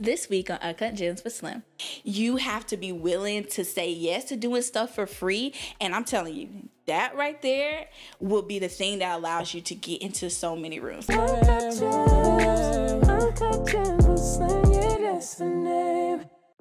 This week on Uncut Gems with Slim, you have to be willing to say yes to doing stuff for free. And I'm telling you, that right there will be the thing that allows you to get into so many rooms. Uncut Gems, Uncut Gems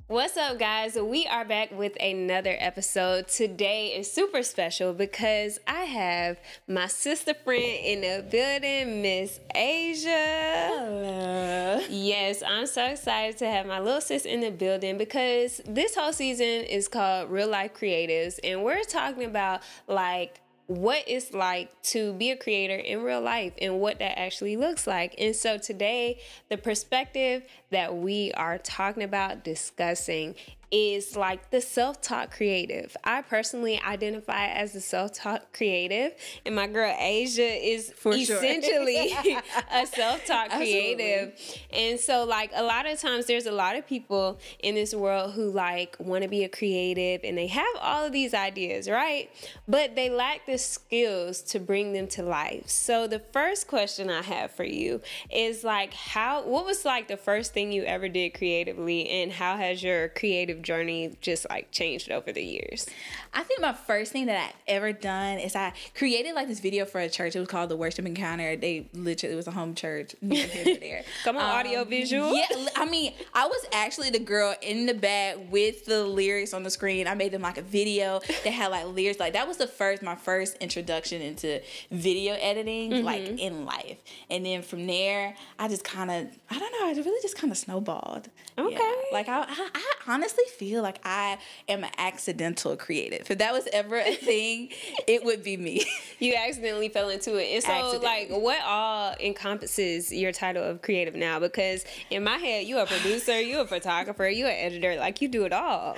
What's up, guys? We are back with another episode. Today is super special because I have my sister friend in the building, Miss Asia. Hello. Yes, I'm so excited to have my little sis in the building because this whole season is called Real Life Creatives, and we're talking about like what it's like to be a creator in real life and what that actually looks like. And so today, the perspective that we are talking about discussing is like the self taught creative. I personally identify as the self taught creative, and my girl Asia is For essentially sure. a self taught creative. And so, like, a lot of times there's a lot of people in this world who like want to be a creative and they have all of these ideas, right? But they lack the skills to bring them to life. So, the first question I have for you is like, how, what was like the first thing you ever did creatively, and how has your creative journey just like changed over the years? I think my first thing that I've ever done is I created like this video for a church. It was called the Worship Encounter. They literally it was a home church there. Come on, um, audio visual. Yeah, I mean, I was actually the girl in the back with the lyrics on the screen. I made them like a video that had like lyrics. Like that was the first my first introduction into video editing, mm-hmm. like in life. And then from there, I just kind of I don't know. I really just kind of snowballed. Okay. Yeah. Like I, I, I honestly feel like I am an accidental creative. If that was ever a thing, it would be me. You accidentally fell into it. And so like what all encompasses your title of creative now? Because in my head, you are a producer, you're a photographer, you're an editor, like you do it all.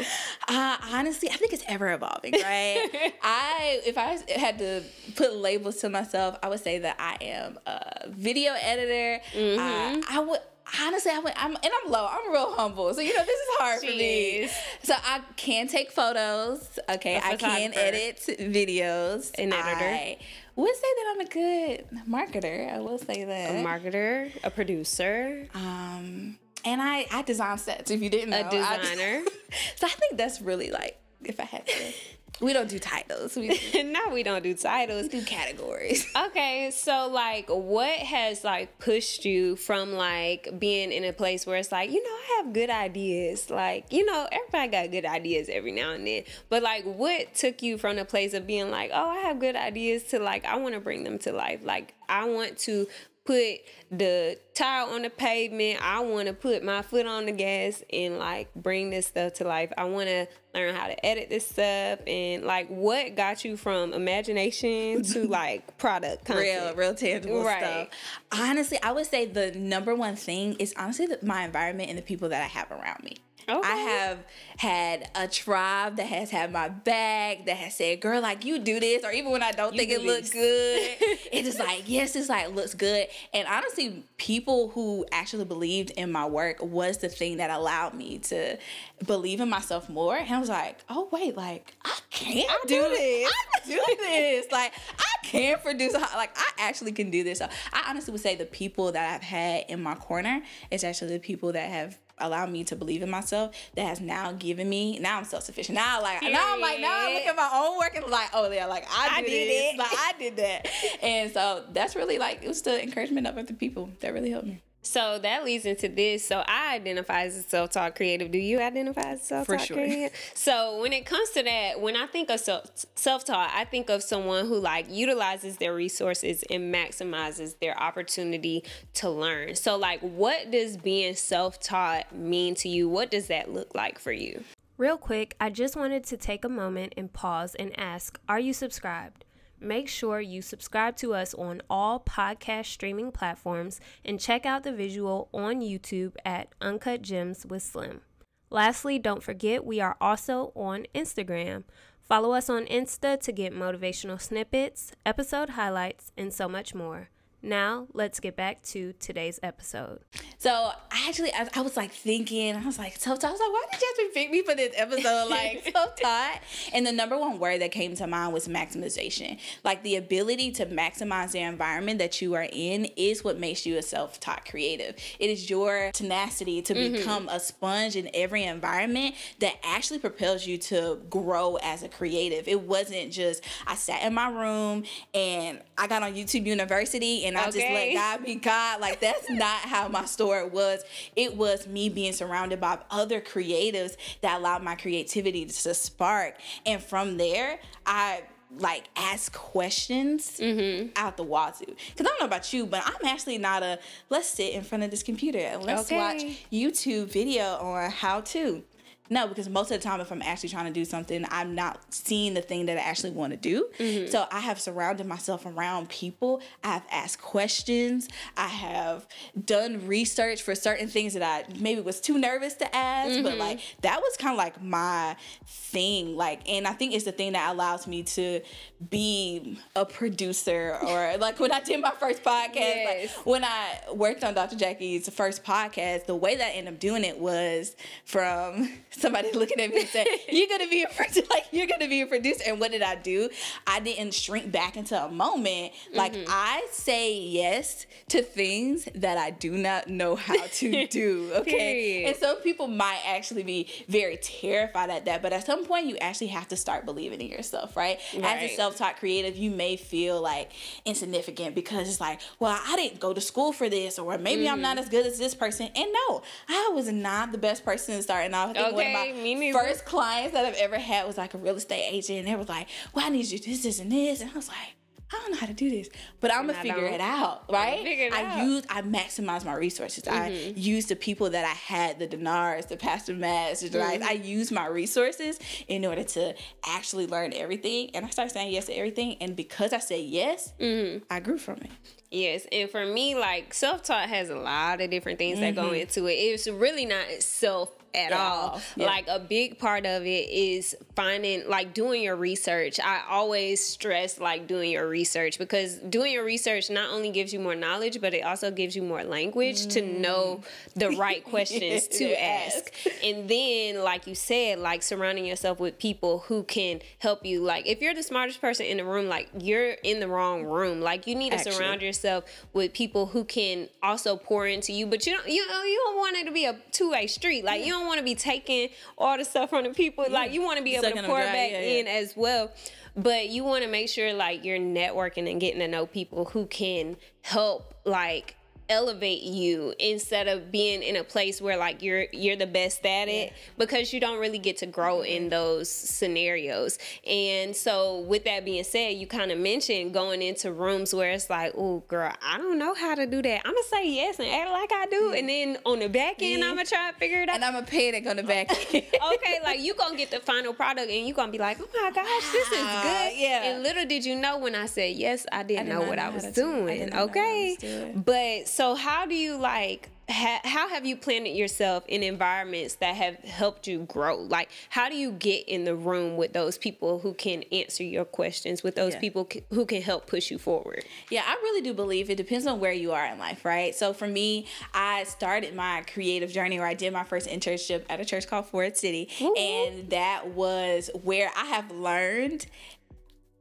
Uh, honestly, I think it's ever evolving, right? I if I had to put labels to myself, I would say that I am a video editor. Mm-hmm. Uh, I would honestly, I went, I'm, and I'm low. I'm real humble. So, you know, this is hard Jeez. for me. So, I can take photos. Okay. I can edit videos. An editor. I would say that I'm a good marketer. I will say that. A marketer, a producer. Um, and I, I design sets, if you didn't know. A designer. I, so, I think that's really like, if I had to. We don't do titles. We do, no, we don't do titles. We do categories. Okay, so like, what has like pushed you from like being in a place where it's like, you know, I have good ideas. Like, you know, everybody got good ideas every now and then. But like, what took you from the place of being like, oh, I have good ideas to like, I want to bring them to life. Like, I want to put the tire on the pavement. I want to put my foot on the gas and like bring this stuff to life. I want to learn how to edit this stuff and like what got you from imagination to like product real real tangible right. stuff. Honestly, I would say the number one thing is honestly the, my environment and the people that I have around me. Okay. I have had a tribe that has had my back, that has said, girl, like you do this, or even when I don't you think do it looks good, it's just like, yes, it's like looks good. And honestly, people who actually believed in my work was the thing that allowed me to believe in myself more. And I was like, oh wait, like I can I do, do this. I can do this. like I can produce a, like I actually can do this. So I honestly would say the people that I've had in my corner is actually the people that have allowed me to believe in myself that has now given me now I'm self sufficient. Now like Period. now I'm like now I look at my own work and like, oh yeah, like I, I did, did it. Like I did that. and so that's really like it was the encouragement of other people that really helped me. So that leads into this. So I identify as a self-taught creative. Do you identify as a self-taught sure. creative? So when it comes to that, when I think of self-taught, I think of someone who like utilizes their resources and maximizes their opportunity to learn. So like what does being self-taught mean to you? What does that look like for you? Real quick, I just wanted to take a moment and pause and ask, are you subscribed? Make sure you subscribe to us on all podcast streaming platforms and check out the visual on YouTube at Uncut Gems with Slim. Lastly, don't forget we are also on Instagram. Follow us on Insta to get motivational snippets, episode highlights, and so much more. Now, let's get back to today's episode. So, I actually, I, I was like thinking, I was like, so I was like, why did Jasmine pick me for this episode? Like, self taught. And the number one word that came to mind was maximization. Like, the ability to maximize the environment that you are in is what makes you a self taught creative. It is your tenacity to mm-hmm. become a sponge in every environment that actually propels you to grow as a creative. It wasn't just, I sat in my room and I got on YouTube University and and I okay. just let God be God. Like that's not how my story was. It was me being surrounded by other creatives that allowed my creativity to spark. And from there, I like ask questions mm-hmm. out the wazoo. Because I don't know about you, but I'm actually not a let's sit in front of this computer and let's okay. watch YouTube video on how to. No, because most of the time, if I'm actually trying to do something, I'm not seeing the thing that I actually want to do. Mm-hmm. So I have surrounded myself around people. I have asked questions. I have done research for certain things that I maybe was too nervous to ask, mm-hmm. but like that was kind of like my thing. Like, and I think it's the thing that allows me to be a producer or like when I did my first podcast, yes. like when I worked on Dr. Jackie's first podcast, the way that I ended up doing it was from somebody looking at me and saying, "You're gonna be a producer, like you're gonna be a producer." And what did I do? I didn't shrink back into a moment. Like mm-hmm. I say yes to things that I do not know how to do. Okay, and some people might actually be very terrified at that, but at some point you actually have to start believing in yourself, right? right. As a self-taught creative, you may feel like insignificant because it's like, well, I didn't go to school for this, or maybe mm-hmm. I'm not as good as this person. And no, I was not the best person starting off. I think okay my first clients that I've ever had was like a real estate agent, and they were like, "Well, I need you to do this, this, and this," and I was like. I don't know how to do this, but I'm gonna figure it out, right? It I out. use, I maximize my resources. Mm-hmm. I use the people that I had, the Denards, the Pastor Matts, the mm-hmm. I use my resources in order to actually learn everything. And I started saying yes to everything, and because I said yes, mm-hmm. I grew from it. Yes, and for me, like self taught has a lot of different things that go mm-hmm. into it. It's really not self at yeah. all. Yeah. Like a big part of it is finding like doing your research. I always stress like doing your research because doing your research not only gives you more knowledge, but it also gives you more language mm. to know the right questions to ask. And then like you said, like surrounding yourself with people who can help you. Like if you're the smartest person in the room, like you're in the wrong room. Like you need to Actually. surround yourself with people who can also pour into you, but you don't you know you don't want it to be a two-way street. Like you don't don't want to be taking all the stuff from the people. Like you want to be able to pour back yeah, yeah. in as well. But you want to make sure like you're networking and getting to know people who can help like elevate you instead of being in a place where like you're you're the best at it yeah. because you don't really get to grow in mm-hmm. those scenarios. And so with that being said, you kind of mentioned going into rooms where it's like, "Oh, girl, I don't know how to do that. I'm to say yes and act like I do." And then on the back end, yeah. I'm to try to figure it out. And I'm pay it on the back end. okay, like you going to get the final product and you going to be like, "Oh my gosh, this is good." Yeah. And little did you know when I said yes, I didn't, I did know what I was doing. okay? But so how do you like ha- how have you planted yourself in environments that have helped you grow? Like, how do you get in the room with those people who can answer your questions, with those yeah. people c- who can help push you forward? Yeah, I really do believe it depends on where you are in life, right? So for me, I started my creative journey where I did my first internship at a church called Ford City, Ooh. and that was where I have learned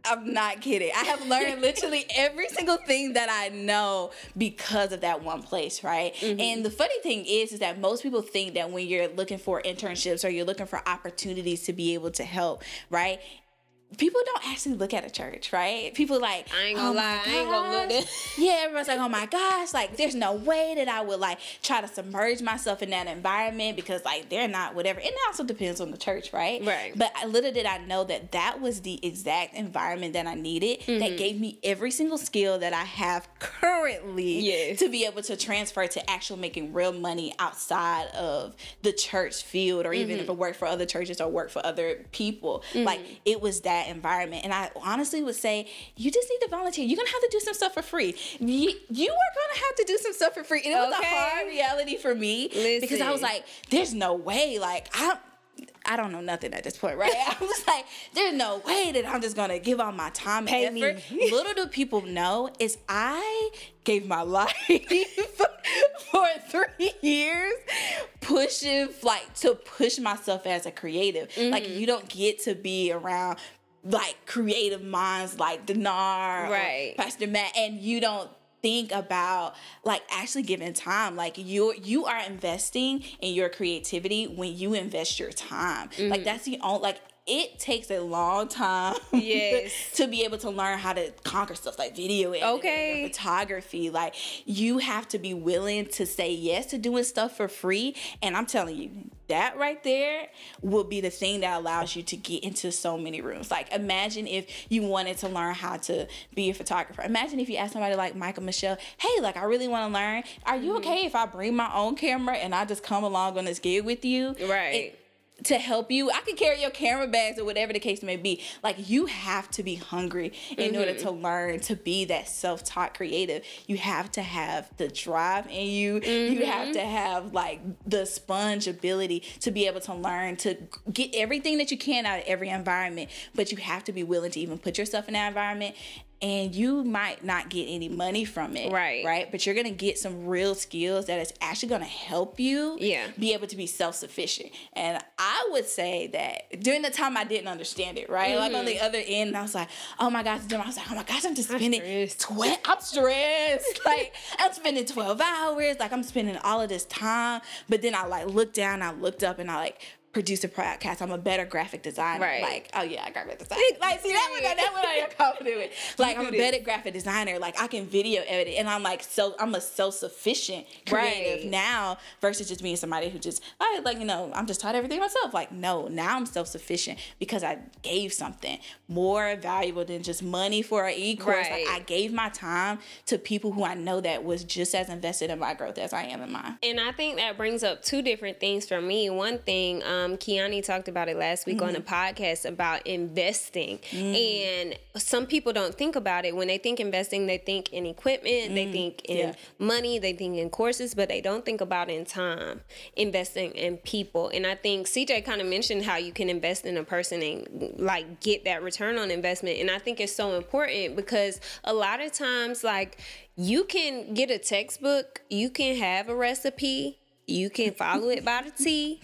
I'm not kidding. I have learned literally every single thing that I know because of that one place, right? Mm-hmm. And the funny thing is, is that most people think that when you're looking for internships or you're looking for opportunities to be able to help, right? People don't actually look at a church, right? People like, I ain't gonna oh lie, I ain't gonna look at Yeah, everyone's like, oh my gosh, like there's no way that I would like try to submerge myself in that environment because like they're not whatever. And it also depends on the church, right? Right. But little did I know that that was the exact environment that I needed mm-hmm. that gave me every single skill that I have currently yes. to be able to transfer to actual making real money outside of the church field or mm-hmm. even if it worked for other churches or worked for other people. Mm-hmm. Like it was that that environment. And I honestly would say, you just need to volunteer. You're gonna have to do some stuff for free. You, you are gonna have to do some stuff for free. And it was okay. a hard reality for me Listen. because I was like, there's no way. Like, I I don't know nothing at this point, right? I was like, there's no way that I'm just gonna give all my time Pay and effort. Me. Little do people know is I gave my life for three years pushing like to push myself as a creative. Mm-hmm. Like you don't get to be around like creative minds like Denard right. Pastor Matt and you don't think about like actually giving time like you you are investing in your creativity when you invest your time mm-hmm. like that's the only like it takes a long time yes. to be able to learn how to conquer stuff like video editing okay. photography. Like you have to be willing to say yes to doing stuff for free. And i'm telling you that right there will be the thing that allows you to get into so many rooms. Like imagine if you wanted to learn how to be a photographer. Imagine if you asked somebody like michael michelle hey like i really want to learn. Are you mm-hmm. okay if i bring my own camera and i just come along on this gig with you? Right. It, to help you. I can carry your camera bags or whatever the case may be. Like you have to be hungry in mm-hmm. order to learn to be that self-taught creative. You have to have the drive in you. Mm-hmm. You have to have like the sponge ability to be able to learn to get everything that you can out of every environment, but you have to be willing to even put yourself in that environment and you might not get any money from it. Right. Right. But you're gonna get some real skills that is actually gonna help you yeah. be able to be self sufficient. And I would say that during the time I didn't understand it, right? Mm-hmm. Like on the mm-hmm. other end, I was like, oh my gosh, I was like, oh my gosh, I'm just spending I'm. Tw- I'm stressed. like I'm spending 12 hours, like I'm spending all of this time. But then I like looked down, I looked up and I like produce a podcast. I'm a better graphic designer. Right. Like, oh yeah, I graphic design. like, see that one, that one I am confident with. Like, I'm a better graphic designer. Like, I can video edit, and I'm like, so I'm a self sufficient creative right. now versus just being somebody who just, I like, you know, I'm just taught everything myself. Like, no, now I'm self sufficient because I gave something more valuable than just money for an e course. Right. Like, I gave my time to people who I know that was just as invested in my growth as I am in mine. And I think that brings up two different things for me. One thing, um, um, Kiani talked about it last week mm-hmm. on a podcast about investing. Mm-hmm. And some people don't think about it. When they think investing, they think in equipment, mm-hmm. they think in yeah. money, they think in courses, but they don't think about in time, investing in people. And I think CJ kind of mentioned how you can invest in a person and like get that return on investment. And I think it's so important because a lot of times, like, you can get a textbook, you can have a recipe, you can follow it by the T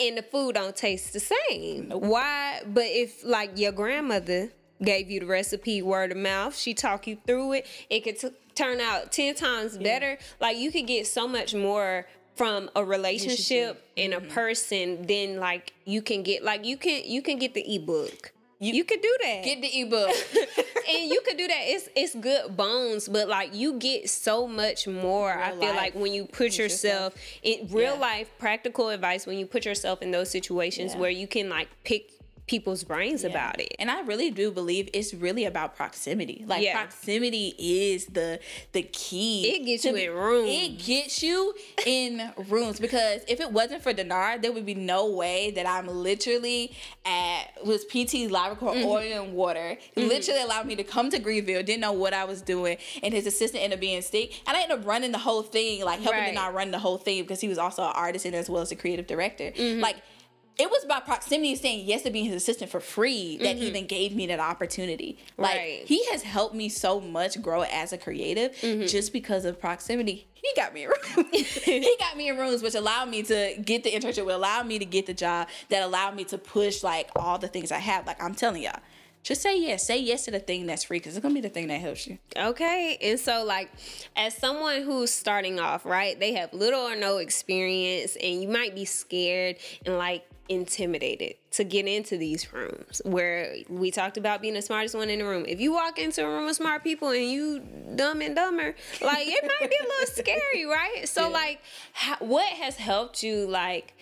and the food don't taste the same. Nope. Why? But if like your grandmother gave you the recipe word of mouth, she talk you through it, it could t- turn out 10 times better. Like you could get so much more from a relationship and a mm-hmm. person than like you can get like you can you can get the ebook you, you could do that. Get the ebook. and you could do that. It's it's good bones, but like you get so much more. Real I feel like when you put yourself, yourself, in real yeah. life practical advice when you put yourself in those situations yeah. where you can like pick people's brains yeah. about it. And I really do believe it's really about proximity. Like yeah. proximity is the the key. It gets you in rooms. It gets you in rooms because if it wasn't for Denard, there would be no way that I'm literally at was PT Live mm-hmm. Oil and Water. Mm-hmm. Literally allowed me to come to Greenville, didn't know what I was doing, and his assistant ended up being sick. And I ended up running the whole thing, like helping right. Denard run the whole thing because he was also an artist and as well as a creative director. Mm-hmm. Like it was by proximity saying yes to being his assistant for free that mm-hmm. even gave me that opportunity. Like right. he has helped me so much grow as a creative mm-hmm. just because of proximity. He got me in rooms. he got me in rooms, which allowed me to get the internship, which allowed me to get the job, that allowed me to push like all the things I have. Like I'm telling y'all, just say yes. Say yes to the thing that's free because it's gonna be the thing that helps you. Okay. And so like as someone who's starting off, right, they have little or no experience and you might be scared and like intimidated to get into these rooms where we talked about being the smartest one in the room. If you walk into a room of smart people and you dumb and dumber, like it might be a little scary, right? So yeah. like how, what has helped you like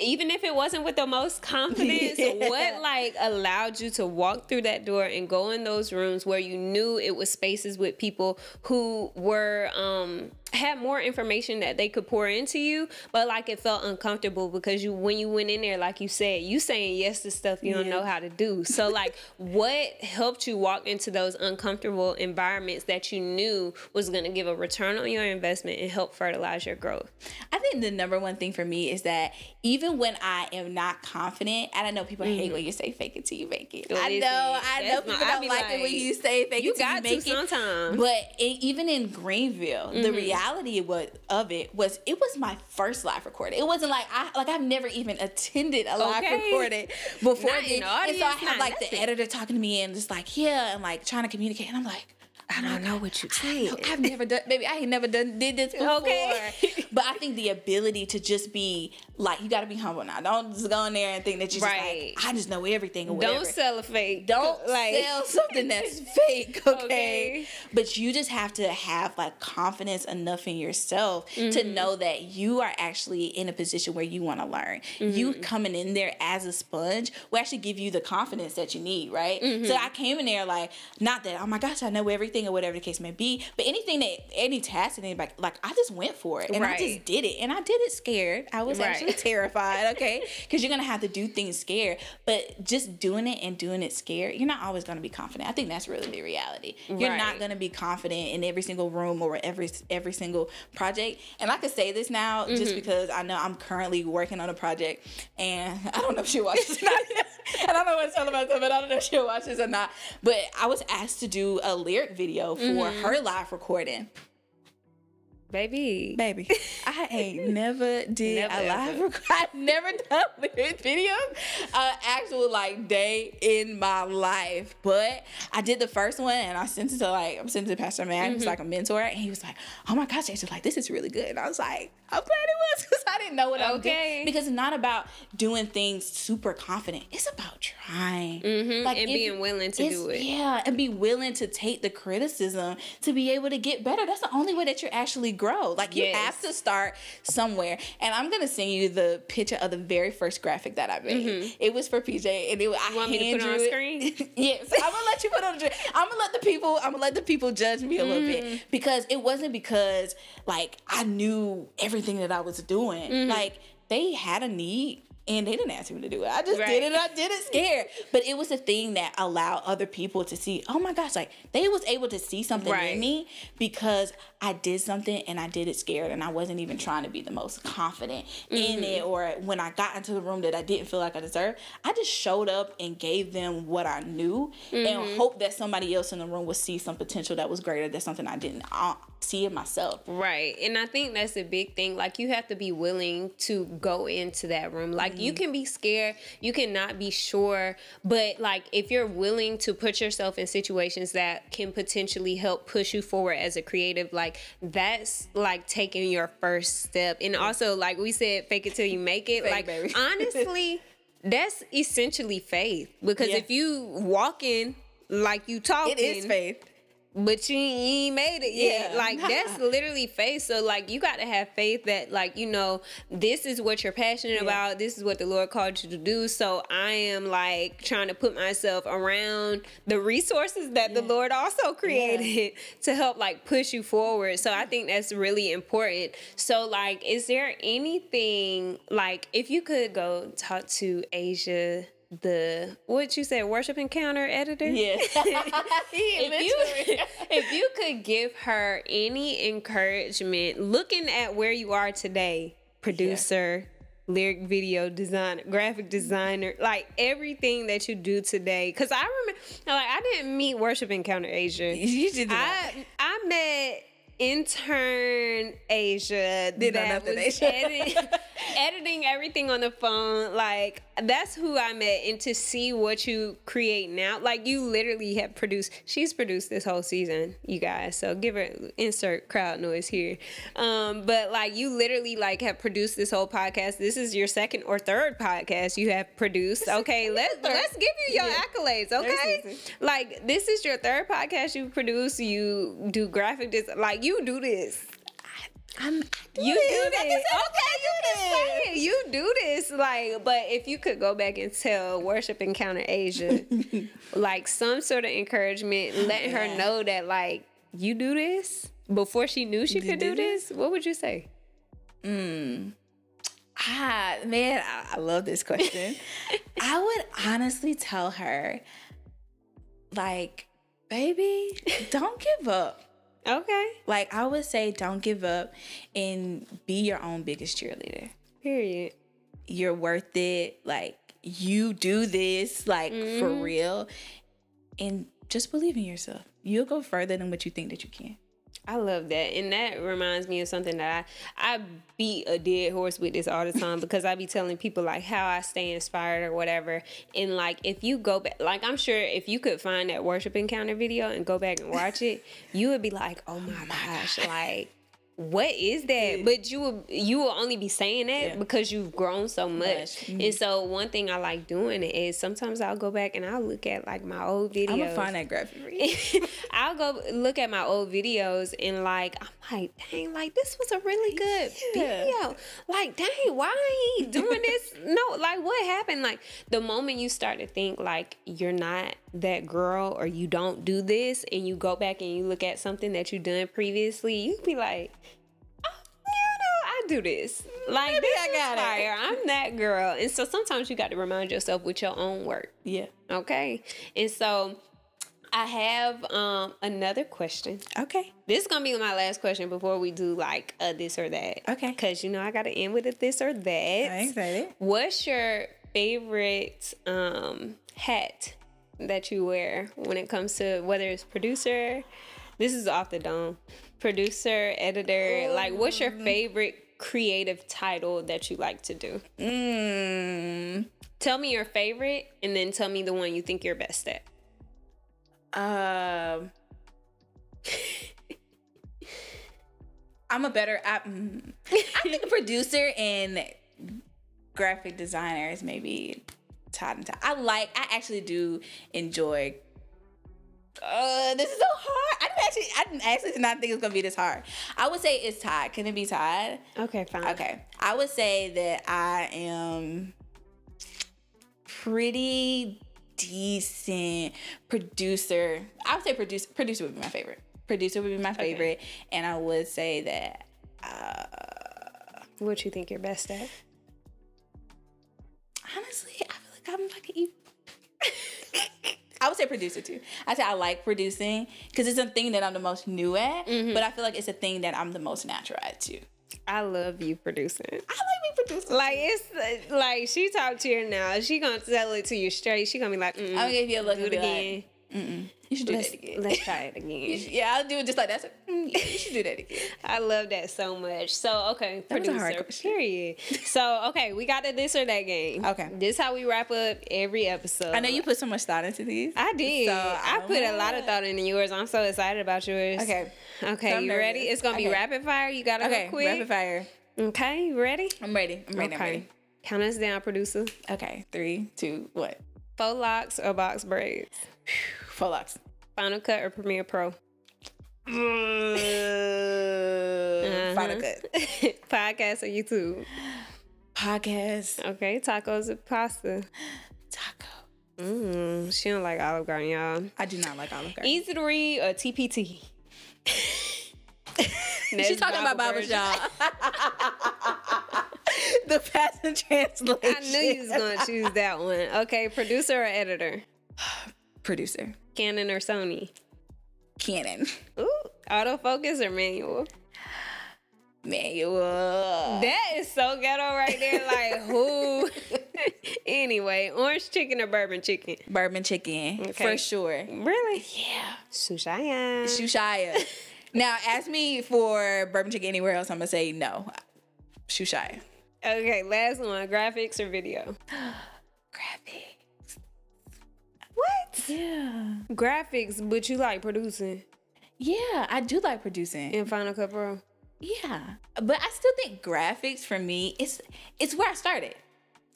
even if it wasn't with the most confidence, yeah. what like allowed you to walk through that door and go in those rooms where you knew it was spaces with people who were um had more information that they could pour into you, but like it felt uncomfortable because you when you went in there, like you said, you saying yes to stuff you don't know how to do. So like what helped you walk into those uncomfortable environments that you knew was gonna give a return on your investment and help fertilize your growth? I think the number one thing for me is that even when I am not confident, and I know people mm. hate when you say fake it till you make it. I know, I know people don't like, like, it when you say fake it till you make it. Sometimes. But it, even in Greenville, mm-hmm. the reality was, of it was it was my first live recording. It wasn't like I like I've never even attended a live okay. recording before. Not then. and so I have like the editor talking to me and just like yeah, and like trying to communicate, and I'm like I don't know what you say. I've never done, maybe I ain't never done did this before. Okay. but I think the ability to just be like, you got to be humble now. Don't just go in there and think that you right. just like, I just know everything or whatever. Don't sell a fake. Don't like sell something that's fake. Okay? okay? But you just have to have like confidence enough in yourself mm-hmm. to know that you are actually in a position where you want to learn. Mm-hmm. You coming in there as a sponge will actually give you the confidence that you need, right? Mm-hmm. So I came in there like, not that, oh my gosh, I know everything everything or whatever the case may be. But anything that any task and anybody like I just went for it and right. I just did it and I did it scared. I was right. actually terrified. Okay, because you're gonna have to do things scared. But just doing it and doing it scared, you're not always gonna be confident. I think that's really the reality. You're right. not gonna be confident in every single room or every every single project. And I could say this now mm-hmm. just because I know I'm currently working on a project and I don't know if she watches and I don't know what to tell myself, but I don't know if she'll watch this or not. But I was asked to do a lyric video video for mm-hmm. her live recording. Baby. Baby. I ain't never did never a live record. I never done lyric videos uh, actual like day in my life. But I did the first one and I sent it to like I'm sending it to Pastor Matt, mm-hmm. who's like a mentor, and he was like, Oh my gosh, Jason, like this is really good. And I was like, I'm glad it was I didn't know what okay. I was doing. Because it's not about doing things super confident. It's about trying. Mm-hmm. Like and being willing to do it. Yeah, and be willing to take the criticism to be able to get better. That's the only way that you're actually grow. Like you yes. have to start somewhere. And I'm gonna send you the picture of the very first graphic that I made. Mm-hmm. It was for PJ, and it, was I want me to put it on screen. yes, I'm gonna let you put I'm gonna let the people. I'm gonna let the people judge me a little mm-hmm. bit because it wasn't because like I knew everything that I was doing. Mm-hmm. Like they had a need and they didn't ask me to do it. I just right. did it. I did it scared. But it was a thing that allowed other people to see, oh my gosh, like they was able to see something right. in me because I did something and I did it scared and I wasn't even trying to be the most confident mm-hmm. in it or when I got into the room that I didn't feel like I deserved, I just showed up and gave them what I knew mm-hmm. and hope that somebody else in the room would see some potential that was greater than something I didn't uh, see it myself. Right. And I think that's a big thing. Like you have to be willing to go into that room. Like like you mm-hmm. can be scared, you cannot be sure, but like if you're willing to put yourself in situations that can potentially help push you forward as a creative, like that's like taking your first step. And also, like we said, fake it till you make it. Fake, like baby. honestly, that's essentially faith because yeah. if you walk in like you talking, it is faith but you, ain't made it yet. Yeah. Like that's literally faith. So like you got to have faith that like you know this is what you're passionate yeah. about. This is what the Lord called you to do. So I am like trying to put myself around the resources that yeah. the Lord also created to help like push you forward. So I think that's really important. So like, is there anything like if you could go talk to Asia? The what you said worship encounter editor yeah if you if you could give her any encouragement looking at where you are today producer yeah. lyric video designer graphic designer like everything that you do today because i remember like i didn't meet worship encounter asia you did i i met intern Asia did that was Asia. Edit, editing everything on the phone. Like that's who I met, and to see what you create now, like you literally have produced. She's produced this whole season, you guys. So give her insert crowd noise here. Um, but like you literally like have produced this whole podcast. This is your second or third podcast you have produced. Okay, let's let's give you your yeah. accolades. Okay, like this is your third podcast you produce. You do graphic design. Like you do this. I'm you do this. Okay, you this. You do this. Like, but if you could go back and tell Worship Encounter Asia, like some sort of encouragement, letting yeah. her know that like you do this. before she knew she could do this, what would you say? Mm. Ah, man, I, I love this question. I would honestly tell her, like, baby, don't give up. Okay. Like, I would say, don't give up and be your own biggest cheerleader. Period. You're worth it. Like, you do this, like, mm-hmm. for real. And just believe in yourself. You'll go further than what you think that you can. I love that. And that reminds me of something that I I beat a dead horse with this all the time because I be telling people like how I stay inspired or whatever. And like if you go back like I'm sure if you could find that worship encounter video and go back and watch it, you would be like, "Oh my gosh, like what is that? But you will you will only be saying that yeah. because you've grown so much. Mm-hmm. And so one thing I like doing is sometimes I'll go back and I'll look at like my old videos. I'm gonna find that graphic. I'll go look at my old videos and like I'm like, dang, like this was a really good yeah. video. Like, dang, why are he doing this? no, like what happened? Like the moment you start to think like you're not that girl or you don't do this and you go back and you look at something that you done previously, you be like, oh, you know, I do this. Like Maybe this I got fire. It. I'm that girl. And so sometimes you got to remind yourself with your own work. Yeah. Okay. And so I have um another question. Okay. This is gonna be my last question before we do like a this or that. Okay. Cause you know I gotta end with a this or that. I'm excited. What's your favorite um hat that you wear when it comes to whether it's producer? This is off the dome. Producer, editor, Ooh. like what's your favorite creative title that you like to do? Mm. Tell me your favorite and then tell me the one you think you're best at. Um I'm a better I, mm, I think producer and graphic designers maybe Todd and Todd. I like I actually do enjoy uh, this is so hard. I didn't actually, I didn't actually did not think it was gonna be this hard. I would say it's Todd. Can it be Todd? Okay, fine. Okay, I would say that I am pretty decent producer. I would say producer. Producer would be my favorite. Producer would be my favorite, okay. and I would say that. Uh, what you think you're best at? Honestly, I feel like I'm I would say producer too. I say I like producing because it's a thing that I'm the most new at, mm-hmm. but I feel like it's a thing that I'm the most natural at too. I love you producing. I like me producing. Like it's like she talked to you now. She gonna tell it to you straight. She gonna be like, I'm gonna give you a look again. Like, Mm-mm. You should do let's, that again. Let's try it again. Should, yeah, I'll do it just like that. So, mm, yeah, you should do that again. I love that so much. So, okay, that producer, period. so, okay, we got the this or that game. Okay. This is how we wrap up every episode. I know you put so much thought into these. I did. So, I, put a lot of thought into yours. I'm so excited about yours. Okay. Okay, so you nervous. ready? It's going to be rapid fire. You got to okay, go quick. rapid fire. Okay, you ready? I'm ready. I'm ready. Okay. I'm ready. Count us down, producer. Okay, three, two, what? Faux locks or box braids? Faux locks. Final Cut or Premiere Pro? uh, Final Cut. Podcast or YouTube? Podcast. Okay, tacos or pasta? Taco. Mm, she don't like Olive Garden, y'all. I do not like Olive Garden. Easy to read or TPT? She's talking about Baba Shop. the Passion Translation. I knew you was gonna choose that one. Okay, producer or editor? Producer. Canon or Sony? Canon. Ooh, autofocus or manual? Manual. That is so ghetto right there. Like who? anyway, orange chicken or bourbon chicken? Bourbon chicken, okay. for sure. Really? Yeah. Sushaya. Sushaya. now, ask me for bourbon chicken anywhere else. I'm gonna say no. Shushaya. Okay, last one: graphics or video? graphics. What? Yeah. Graphics, but you like producing. Yeah, I do like producing. In Final Cut Pro. Yeah. But I still think graphics for me it's it's where I started.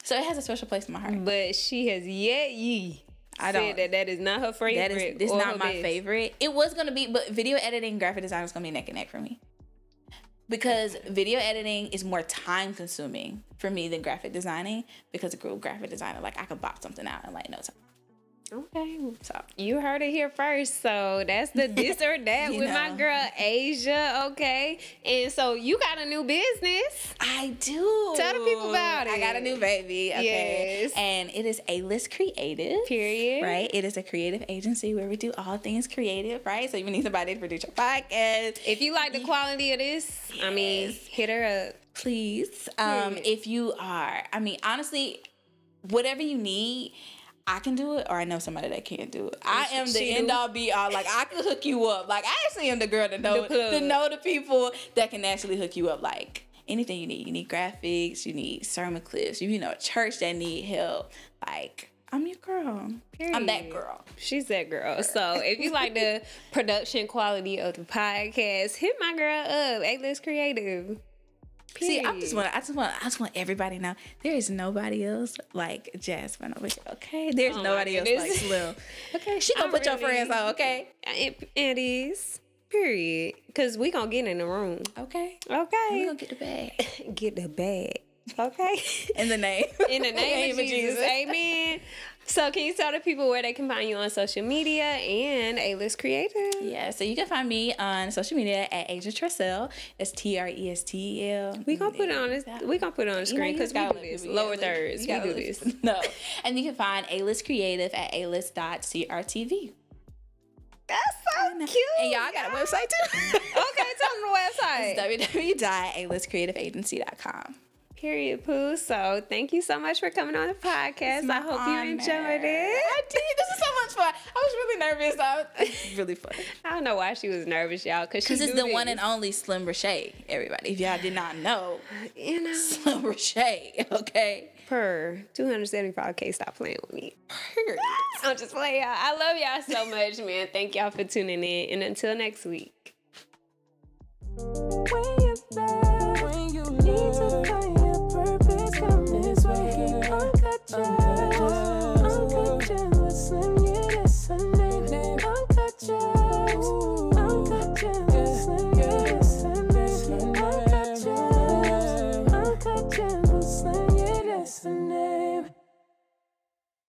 So it has a special place in my heart. But she has yet ye I don't that that is not her favorite. That is it's not my best. favorite. It was gonna be, but video editing, graphic design is gonna be neck and neck for me. Because video editing is more time consuming for me than graphic designing. Because a graphic designer, like I could bop something out in like no time. Okay, so you heard it here first. So that's the this or that with know. my girl Asia. Okay, and so you got a new business. I do. Tell the people about it. I got a new baby. Okay, yes. and it is A List Creative. Period. Right. It is a creative agency where we do all things creative. Right. So you need somebody to produce your podcast. If you like the quality of this, yes. I mean, hit her up. Please. Um, if you are, I mean, honestly, whatever you need I can do it, or I know somebody that can't do it. I am the end all be all. Like I can hook you up. Like I actually am the girl to know to know the people that can actually hook you up. Like anything you need. You need graphics. You need sermon clips. You, you know, church that need help. Like I'm your girl. Period. I'm that girl. She's that girl. So if you like the production quality of the podcast, hit my girl up. A List Creative. Period. See, I just want, I just want, I just want everybody to know there is nobody else like Jasmine over here. Okay, there's oh nobody else like Slim. Okay, she gonna I'm put really, your friends on. Okay, it, it is. Period. Cause we gonna get in the room. Okay. Okay. We gonna get the bag. get the bag. Okay. In the name. In the name, name of, Jesus. Jesus. Amen. So, can you tell the people where they can find you on social media and A List Creative? Yeah, so you can find me on social media at Asia Trestel. It's T R E S T E L. We gonna put it on this. We gonna put it on the screen because we do this. Lower thirds. We do this. No, and you can find A List Creative at A alist.crtv. That's so cute. And y'all got a website too. okay, tell them the website. It's www.alistcreativeagency.com. Period, Pooh. So thank you so much for coming on the podcast. I hope honor. you enjoyed it. I did. This is so much fun. I was really nervous. It's really fun. I don't know why she was nervous, y'all. Because it's the this. one and only Slim Rashay, everybody. If y'all did not know, you know. Slim Rashay, okay? Per 275K, stop playing with me. Per. I'm just playing, y'all. I love y'all so much, man. Thank y'all for tuning in. And until next week.